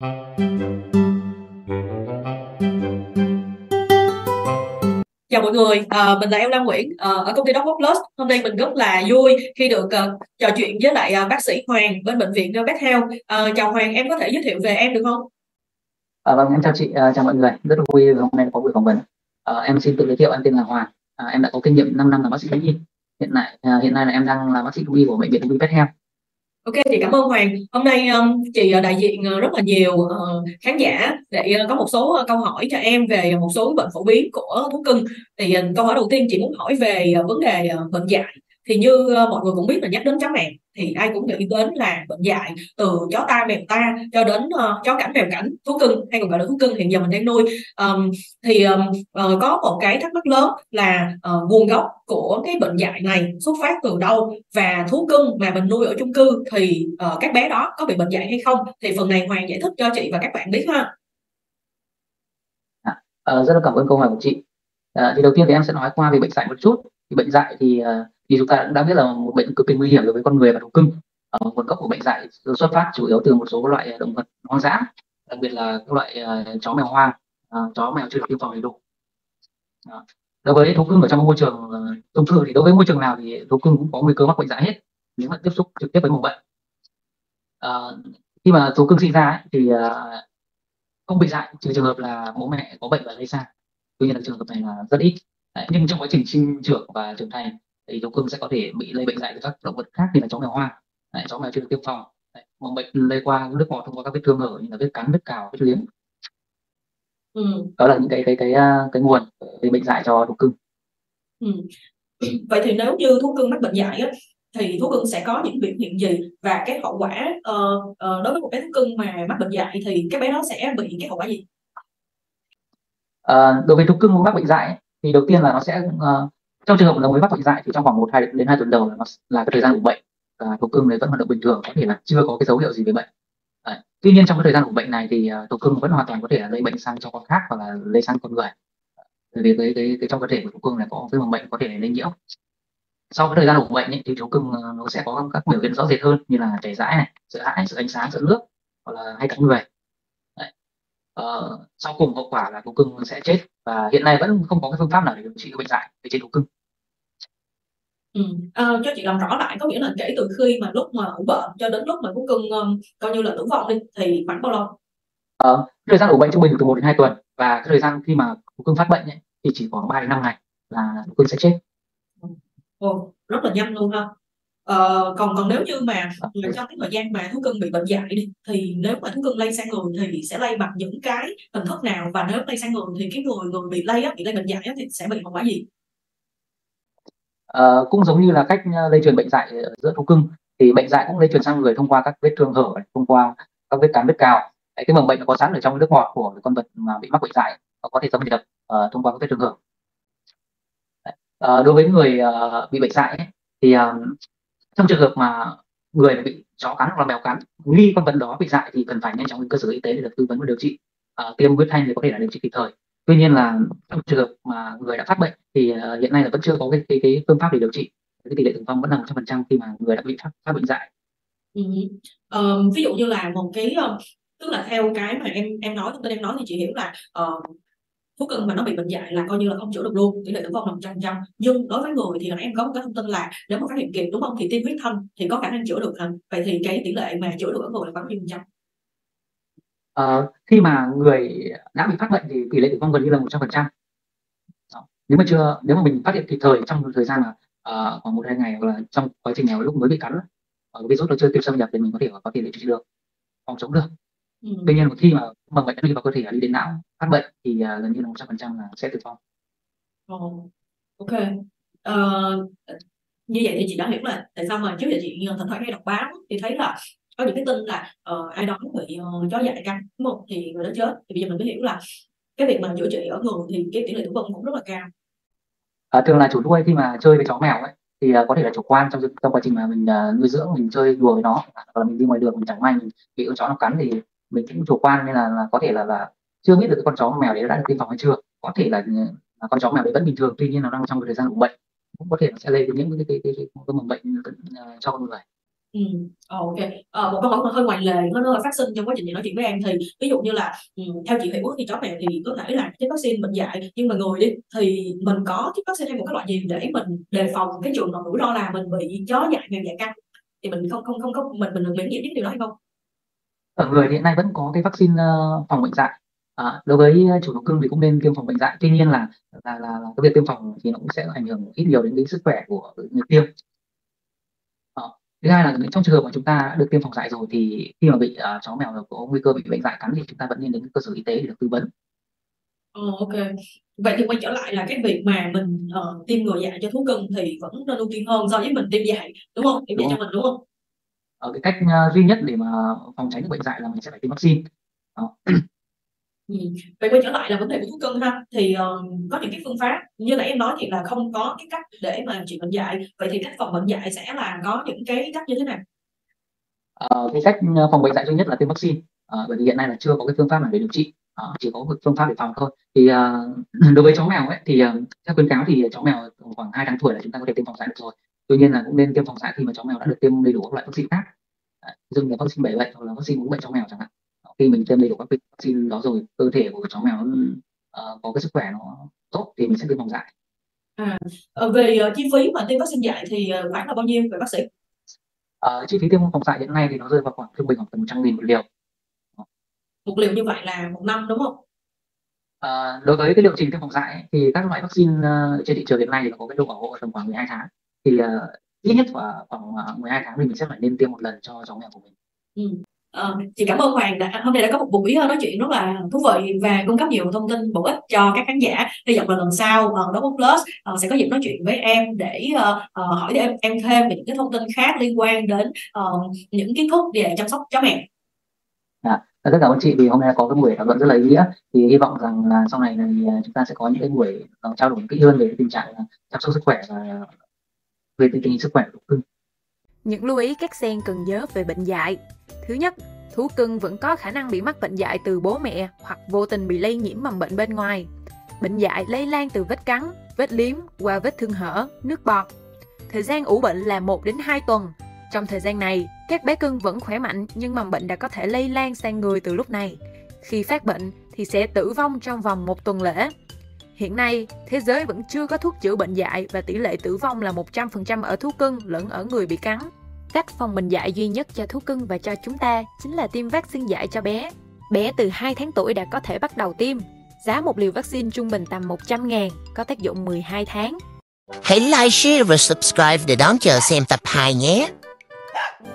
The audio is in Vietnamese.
Chào mọi người, à, mình là em Lan Nguyễn, à, ở công ty Doctor Plus. Hôm nay mình rất là vui khi được, à, trò chuyện với lại, à, bác sĩ Hoàng bên bệnh viện, à, ơ, Health. À, chào Hoàng, em có thể giới thiệu về em được không? À, vâng, em chào chị, à, chào mọi người, rất vui hôm nay có buổi phỏng vấn. À, em xin tự giới thiệu, em tên là Hoàng, à, em đã có kinh nghiệm 5 năm làm bác sĩ thú y. Hiện tại à, hiện nay là em đang là bác sĩ thú y của bệnh viện thú y Best Health. OK, thì cảm ơn Hoàng. Hôm nay, um, chị, ờ, đại diện, ờ, rất là nhiều, uh, khán giả để, uh, có một số, uh, câu hỏi cho em về một số bệnh phổ biến của thú cưng. Thì, uh, câu hỏi đầu tiên chị muốn hỏi về, uh, vấn đề, uh, bệnh dạy thì như, ờ, mọi người cũng biết là nhắc đến chó mèo thì ai cũng nghĩ đến là bệnh dạy từ chó ta, mèo ta cho đến, uh, chó cảnh, mèo cảnh, thú cưng hay còn gọi là thú cưng hiện giờ mình đang nuôi. um, thì, um, uh, có một cái thắc mắc lớn là, uh, nguồn gốc của cái bệnh dạy này xuất phát từ đâu? Và thú cưng mà mình nuôi ở chung cư thì, uh, các bé đó có bị bệnh dạy hay không? Thì phần này Hoàng giải thích cho chị và các bạn biết ha. À, rất là cảm ơn câu hỏi của chị. à, thì đầu tiên thì em sẽ nói qua về bệnh dạy một chút. Thì bệnh dạy thì, uh thì chúng ta cũng đã biết là một bệnh cực kỳ nguy hiểm đối với con người và thú cưng. Ờ, nguồn gốc của bệnh dạy xuất phát chủ yếu từ một số loại động vật hoang dã, đặc biệt là các loại, ờ, chó mèo hoang, ờ, chó mèo chưa được tiêm phòng đầy đủ. Đối với thú cưng ở trong môi trường, ờ, chung thì đối với môi trường nào thì thú cưng cũng có nguy cơ mắc bệnh dạy hết, nếu mà tiếp xúc trực tiếp với mầm bệnh. Ờ, khi mà thú cưng sinh ra ấy thì, ờ, không bị dạy trừ trường hợp là bố mẹ có bệnh và lây sang. Tuy nhiên là trường hợp này là rất ít. Đấy, nhưng trong quá trình sinh trưởng và trưởng thành thì thú cưng sẽ có thể bị lây bệnh dại từ các động vật khác như là chó mèo hoang, đấy, chó mèo chưa được tiêm phòng. Đấy, mầm bệnh lây qua nước bọt thông qua các vết thương hở như là vết cắn, vết cào, vết liếm. Ừm. Đó là những cái cái cái, a, cái nguồn gây bệnh dại cho thú cưng. Ừm. Vậy thì nếu như thú cưng mắc bệnh dại á, thì thú cưng sẽ có những biểu hiện gì? Và cái hậu quả, ờ, ờ, đối với một bé thú cưng mà mắc bệnh dại thì cái bé đó sẽ bị cái hậu quả gì? Ờ, đối với thú cưng mắc bệnh dại ấy, thì đầu tiên là nó sẽ, ờ, trong trường hợp là mới phát bệnh dại thì trong khoảng 1, 2 đến 2 tuần đầu là nó là cái thời gian ủ bệnh và thú cưng đấy vẫn hoạt động bình thường, có thể là chưa có cái dấu hiệu gì về bệnh. à, tuy nhiên trong cái thời gian ủ bệnh này thì, à, ờ, thú cưng vẫn hoàn toàn có thể là lây bệnh sang cho con khác hoặc là lây sang con người. Bởi vì cái cái cái trong cơ thể của thú cưng là có cái mầm bệnh có thể lây nhiễm. Sau cái thời gian ủ bệnh ấy, thì thú cưng, à, nó sẽ có các biểu hiện rõ rệt hơn như là chảy rãi này, sợ hãi, sợ ánh sáng, sợ nước hoặc là hay cắn người. Đấy. Ờ, sau cùng hậu quả là thú cưng sẽ chết và hiện nay vẫn không có cái phương pháp nào để điều trị bệnh dại trên thú cưng. Ừm, ờ, cho chị làm rõ lại, có nghĩa là kể từ khi mà lúc mà ủ bệnh cho đến lúc mà thú cưng, ơ, coi như là tử vong đi, thì khoảng bao lâu? Ờ, thời gian ủ bệnh trung bình từ 1 đến 2 tuần và cái thời gian khi mà thú cưng phát bệnh ấy, thì chỉ khoảng 3 đến 5 ngày là thú cưng sẽ chết. Ồ, rất là nhanh luôn ha. Ờ, còn còn nếu như mà, ừ. trong cái thời gian mà thú cưng bị bệnh dại đi, thì nếu mà thú cưng lây sang người thì sẽ lây bằng những cái hình thức nào? Và nếu lây sang người thì cái người người bị lây á, bị lây bệnh dại á thì sẽ bị hậu quả gì? Ờ, cũng giống như là cách, ờ, lây truyền bệnh dạy giữa thú cưng, thì bệnh dạy cũng lây truyền sang người thông qua các vết thương hở thông qua các vết cắn, vết cào. Đấy, cái mầm bệnh nó có sẵn ở trong nước ngọt của con vật mà bị mắc bệnh dạy nó có thể xâm nhập, uh, thông qua các vết thương hở. Đấy, ờ, đối với người, uh, bị bệnh dạy ấy, thì, uh, trong trường hợp mà người bị chó cắn hoặc là mèo cắn, nghi con vật đó bị dại thì cần phải nhanh chóng đến cơ sở y tế để được tư vấn và điều trị, ờ, tiêm huyết thanh thì có thể là điều trị kịp thời. Tuy nhiên là trong trường hợp mà người đã phát bệnh thì, uh, hiện nay là vẫn chưa có cái cái cái phương pháp để điều trị, cái tỷ lệ tử vong vẫn là 100% khi mà người đã bị phát phát bệnh dại. ừ. um, ví dụ như là một cái, ờ, tức là theo cái mà em em nói thông tin em nói thì chị hiểu là, ờ, thú cưng mà nó bị bệnh dại là coi như là không chữa được luôn, tỷ lệ tử vong là 100%. Nhưng đối với người thì là em có một cái thông tin là nếu mà phát hiện kịp, đúng không Thì tiêm huyết thanh thì có khả năng chữa được hả? Vậy thì cái tỷ lệ mà chữa được ở người là bao nhiêu phần trăm? Ờ, khi mà người đã bị phát bệnh thì tỷ lệ tử vong gần như là 100%. Đó, nếu mà chưa nếu mà mình phát hiện kịp thời trong một thời gian mà, ờ, khoảng 1, 2 ngày hoặc là trong quá trình nào lúc mới bị cắn ờ, virus nó chưa kịp xâm nhập thì mình có thể có tỷ lệ trị được, phòng chống được. Ừm. Tuy nhiên một khi mà mầm bệnh đã đi vào cơ thể đi đến não, phát bệnh thì, à, gần như là 100% là sẽ tử vong. Kê. Ờ, ờ, như vậy thì chị đã hiểu là tại sao mà trước giờ chị, thỉnh thoảng hay đọc báo thì thấy là có những cái tin là, uh, ai đó bị, ờ, uh, chó dại cắn, đúng? Thì người đó chết, thì bây giờ mình mới hiểu là cái việc mà chữa trị ở người thì cái tỷ lệ tử vong cũng rất là cao. À, thường là chủ nuôi khi mà chơi với chó mèo ấy, thì, uh, có thể là chủ quan trong trong quá trình mà mình, uh, nuôi dưỡng, mình chơi đùa với nó, hoặc là mình đi ngoài đường mình chẳng may mình bị con chó nó cắn thì mình cũng chủ quan nên là là có thể là là chưa biết được cái con chó mèo đấy đã được tiêm phòng hay chưa. Có thể là, ừ, là con chó mèo đấy vẫn bình thường, tuy nhiên nó đang trong cái thời gian ủ bệnh, cũng có thể nó sẽ lây đến những cái cái cái cái cái mầm bệnh, à, cho con người. Ừ, ờ, ok. À, một câu hỏi hơi ngoài lề, nó nó phát sinh trong quá trình chị nói chuyện với em thì ví dụ như là ừ, theo chị hiểu thì chó mèo thì có thể là chích vaccine bệnh dạy nhưng mà người đi thì mình có chích vaccine hay một cái loại gì để mình đề phòng cái trường hợp rủi ro là mình bị chó dại mèo dại cắn? Thì mình không không không có mình mình được miễn nhiễm những điều đó hay không? ở người hiện nay vẫn có cái vaccine uh, phòng bệnh dạy. À, đối với chủ đầu cưng thì cũng nên tiêm phòng bệnh dạy. Tuy nhiên là là, là, là cái việc tiêm phòng thì nó cũng sẽ ảnh hưởng ít nhiều đến cái sức khỏe của người tiêm thứ hai là trong trường hợp mà chúng ta đã được tiêm phòng dại rồi thì khi mà bị uh, chó mèo có nguy cơ bị bệnh dại cắn thì chúng ta vẫn nên đến cơ sở y tế để được tư vấn Ờ, ok. Vậy thì quay trở lại là cái việc mà mình uh, tiêm ngừa dại cho thú cưng thì vẫn nên ưu tiên hơn so với mình tiêm dại đúng không? Tiêm dại cho mình đúng không? Ở cái cách uh, duy nhất để mà phòng tránh được bệnh dại là mình sẽ phải tiêm vaccine. Đó. Ừ. Vậy quay trở lại là vấn đề của thú cưng ha. Thì uh, có những cái phương pháp như nãy em nói thì là không có cái cách để mà trị bệnh dạy. Vậy thì cách phòng bệnh dạy sẽ là có những cái cách như thế nào? Ờ, cái cách ờ, phòng bệnh dạy duy nhất là tiêm vaccine. Ờ, bởi vì hiện nay là chưa có cái phương pháp nào để điều trị. Ờ, chỉ có một phương pháp để phòng thôi. Thì uh, đối với chó mèo ấy thì uh, theo khuyến cáo thì chó mèo khoảng 2 tháng tuổi là chúng ta có thể tiêm phòng dạy được rồi. Tuy nhiên là cũng nên tiêm phòng dạy khi mà chó mèo đã được tiêm đầy đủ các loại vaccine khác. Ví là vaccine bảy bệnh hoặc là vaccine uống bệnh chó mèo chẳng hạn khi mình tiêm đầy đủ các vaccine đó rồi cơ thể của chó mèo uh, có cái sức khỏe nó tốt thì mình sẽ tiêm phòng dại. À, ờ, về uh, chi phí mà tiêm vaccine dại thì uh, khoảng là bao nhiêu về bác sĩ? Uh, chi phí tiêm phòng dại hiện nay thì nó rơi vào khoảng trung bình khoảng tầm trăm nghìn một liều. Một liều như vậy là một năm đúng không? À, đối với cái liệu trình tiêm phòng dại thì các loại vaccine uh, trên thị trường hiện nay thì có cái độ bảo hộ tầm khoảng 12 tháng. Thì uh, ít nhất khoảng uh, 12 tháng thì mình sẽ phải nên tiêm một lần cho chó mèo của mình. Ừ. Ờ, à, chị cảm ơn Hoàng đã à, hôm nay đã có một buổi ờ, nói chuyện rất là thú vị và cung cấp nhiều thông tin bổ ích cho các khán giả hy vọng là lần sau ờ, uh, Double Plus uh, sẽ có dịp nói chuyện với em để uh, uh, hỏi em em thêm về những cái thông tin khác liên quan đến uh, những kiến thức về chăm sóc chó mèo. Dạ, à, rất cảm ơn chị vì hôm nay có cái buổi thảo luận rất là ý nghĩa thì hy vọng rằng là sau này này chúng ta sẽ có những cái buổi trao đổi kỹ hơn về cái tình trạng chăm sóc sức khỏe và về tình hình sức khỏe của cưng. Những lưu ý các sen cần nhớ về bệnh dạy Thứ nhất, thú cưng vẫn có khả năng bị mắc bệnh dạy từ bố mẹ hoặc vô tình bị lây nhiễm mầm bệnh bên ngoài. Bệnh dạy lây lan từ vết cắn, vết liếm qua vết thương hở, nước bọt. Thời gian ủ bệnh là 1 đến 2 tuần. Trong thời gian này, các bé cưng vẫn khỏe mạnh nhưng mầm bệnh đã có thể lây lan sang người từ lúc này. Khi phát bệnh thì sẽ tử vong trong vòng một tuần lễ. Hiện nay, thế giới vẫn chưa có thuốc chữa bệnh dại và tỷ lệ tử vong là 100% ở thú cưng lẫn ở người bị cắn. Cách phòng bệnh dạy duy nhất cho thú cưng và cho chúng ta chính là tiêm vaccine dạy cho bé. Bé từ 2 tháng tuổi đã có thể bắt đầu tiêm. Giá một liều vaccine trung bình tầm 100 ngàn, có tác dụng 12 tháng. Hãy like, share và subscribe để đón chờ xem tập 2 nhé!